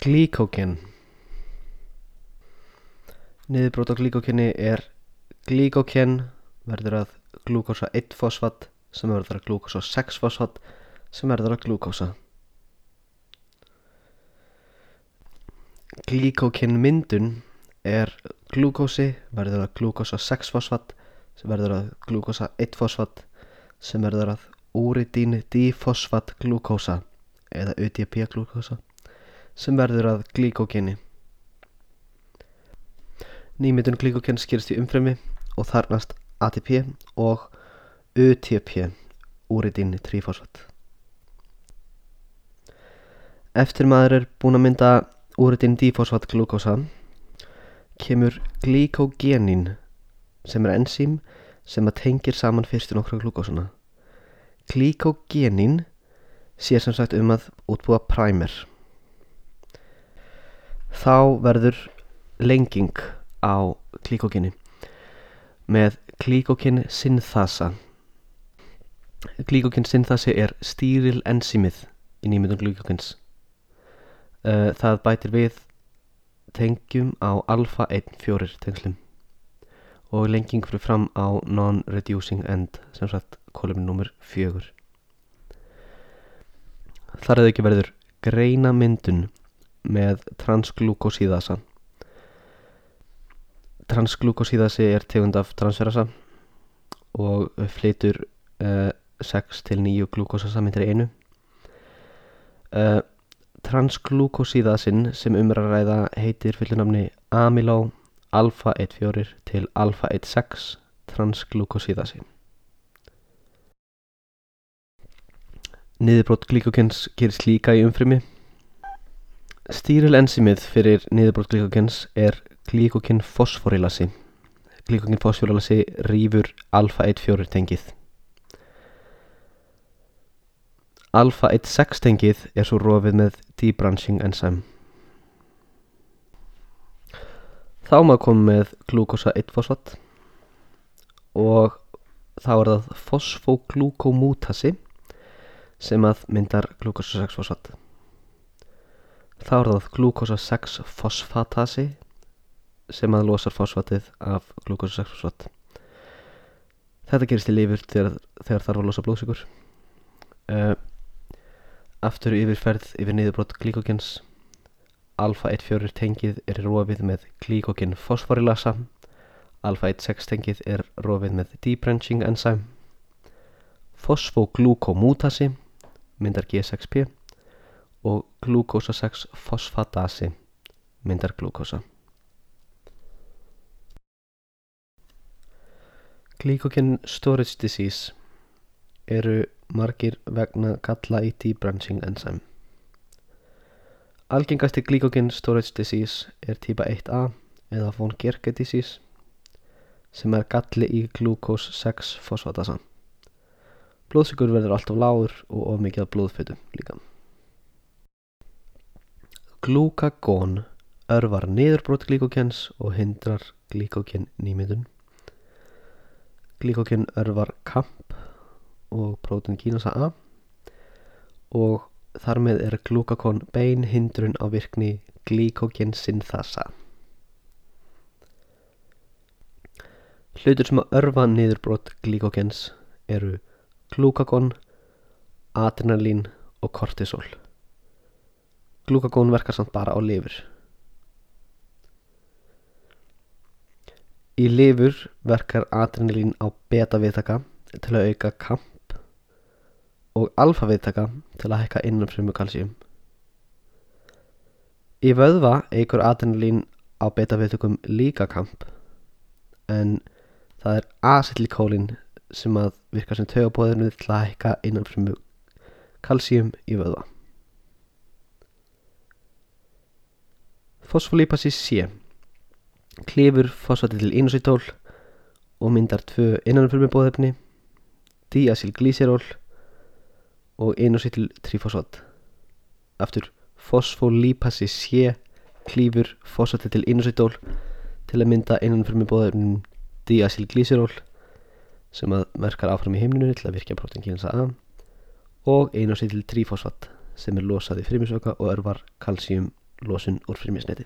Glíkógen Niðurbrót á glíkókenni er glíkóken verður að glúkósa 1-fosfat sem verður að glúkósa 6-fosfat sem verður að glúkósa. Glíkóken myndun er glúkósi verður að glúkósa 6-fosfat sem verður að glúkósa 1-fosfat sem verður að úridín difosfat glúkósa eða UDP glúkósa sem verður að glíkógeni. Nýmyndun glíkógens gerist í umfremi og þarnast ATP og UTP, úridín trífosfat. Eftir maður er búin að mynda úridín difosfat glúkósa kemur glíkógenin sem er enzím sem að tengir saman fyrstu nokkru glúkósuna. Glíkógenin sér sem sagt um að útbúa primer þá verður lenging á klíkókinni með klíkókin synthasa. Klíkókin synthasi er stýril enzimið í nýmyndun klíkókins. Það bætir við tengjum á alfa 1-4 tengslum. Og lenging fyrir fram á non-reducing end sem sagt kolumni nummer 4 þar eða ekki verður greina myndun með transglúkosíðasa. Transglúkosíðasi er tegund af transferasa og flytur uh, 6 til 9 glúkosasamindir einu. Uh, transglúkosíðasin sem umræða heitir fyllunamni amyló alfa 1,4 til alfa 1,6 transglúkosíðasi. Niðurbrót glíkokens gerist líka í umfrimi Stýril enzimið fyrir niðurbrót glíkógens er glíkókin fosforilasi. Glíkókin fosforilasi rýfur alfa-1,4 tengið. Alfa-1,6 tengið er svo rofið með debranching enzym. Þá maður komið með glúkosa 1-fosfat og þá er það fosfoglúkomútasi sem að myndar glúkosa 6-fosfat. Þá er það glúkosa 6 fosfatasi sem að losar fosfatið af glúkosa 6 fosfat. Þetta gerist í lifur þegar, þegar þarf að losa blóðsíkur. Uh, aftur yfirferð yfir niðurbrot glíkókins. Alfa 1,4 tengið er rofið með glíkókin fosforilasa. Alfa 1,6 tengið er rofið með debranching enzym. Fosfoglúkomútasi myndar G6P og glúkósa 6 fosfatasi myndar glúkósa. Glycogen storage disease eru margir vegna galla í debranching enzym. Algengasti glycogen storage disease er típa 1A eða von Gerke disease sem er galli í glúkós 6 fosfatasa. Blóðsikur verður alltaf lágur og of mikið af blóðfötu líka. Glúkagón örvar niðurbrot glíkókens og hindrar glíkóken nýmyndun. Glíkóken örvar kamp og prótin kínasa A og þar með er glúkagón bein hindrun á virkni glíkóken synthasa. Hlutur sem að örfa niðurbrot glíkókens eru glúkagón, adrenalín og kortisol. Glúkagón verkar samt bara á lifur. Í lifur verkar adrenalín á beta viðtaka til að auka kamp og alfa viðtaka til að hækka innanfrumu kalsíum. Í vöðva eigur adrenalín á beta viðtökum líka kamp en það er acetylkólin sem að virka sem tögabóðinu til að hækka innanfrumu kalsíum í vöðva. Fosfolípasi C. Klifur fosfati til inositól og myndar tvö innanfrumubóðefni diacylglýseról og inositil trífosfat aftur fosfolípasi C klifur fosfati til inositól til að mynda innanfrumubóðefnin diacylglýseról sem að verkar áfram í heimlunni til að virkja prótin kynsa A og einositil trífosfat sem er losað í frimisöka og örvar kalsíum losen ursprünglich nicht.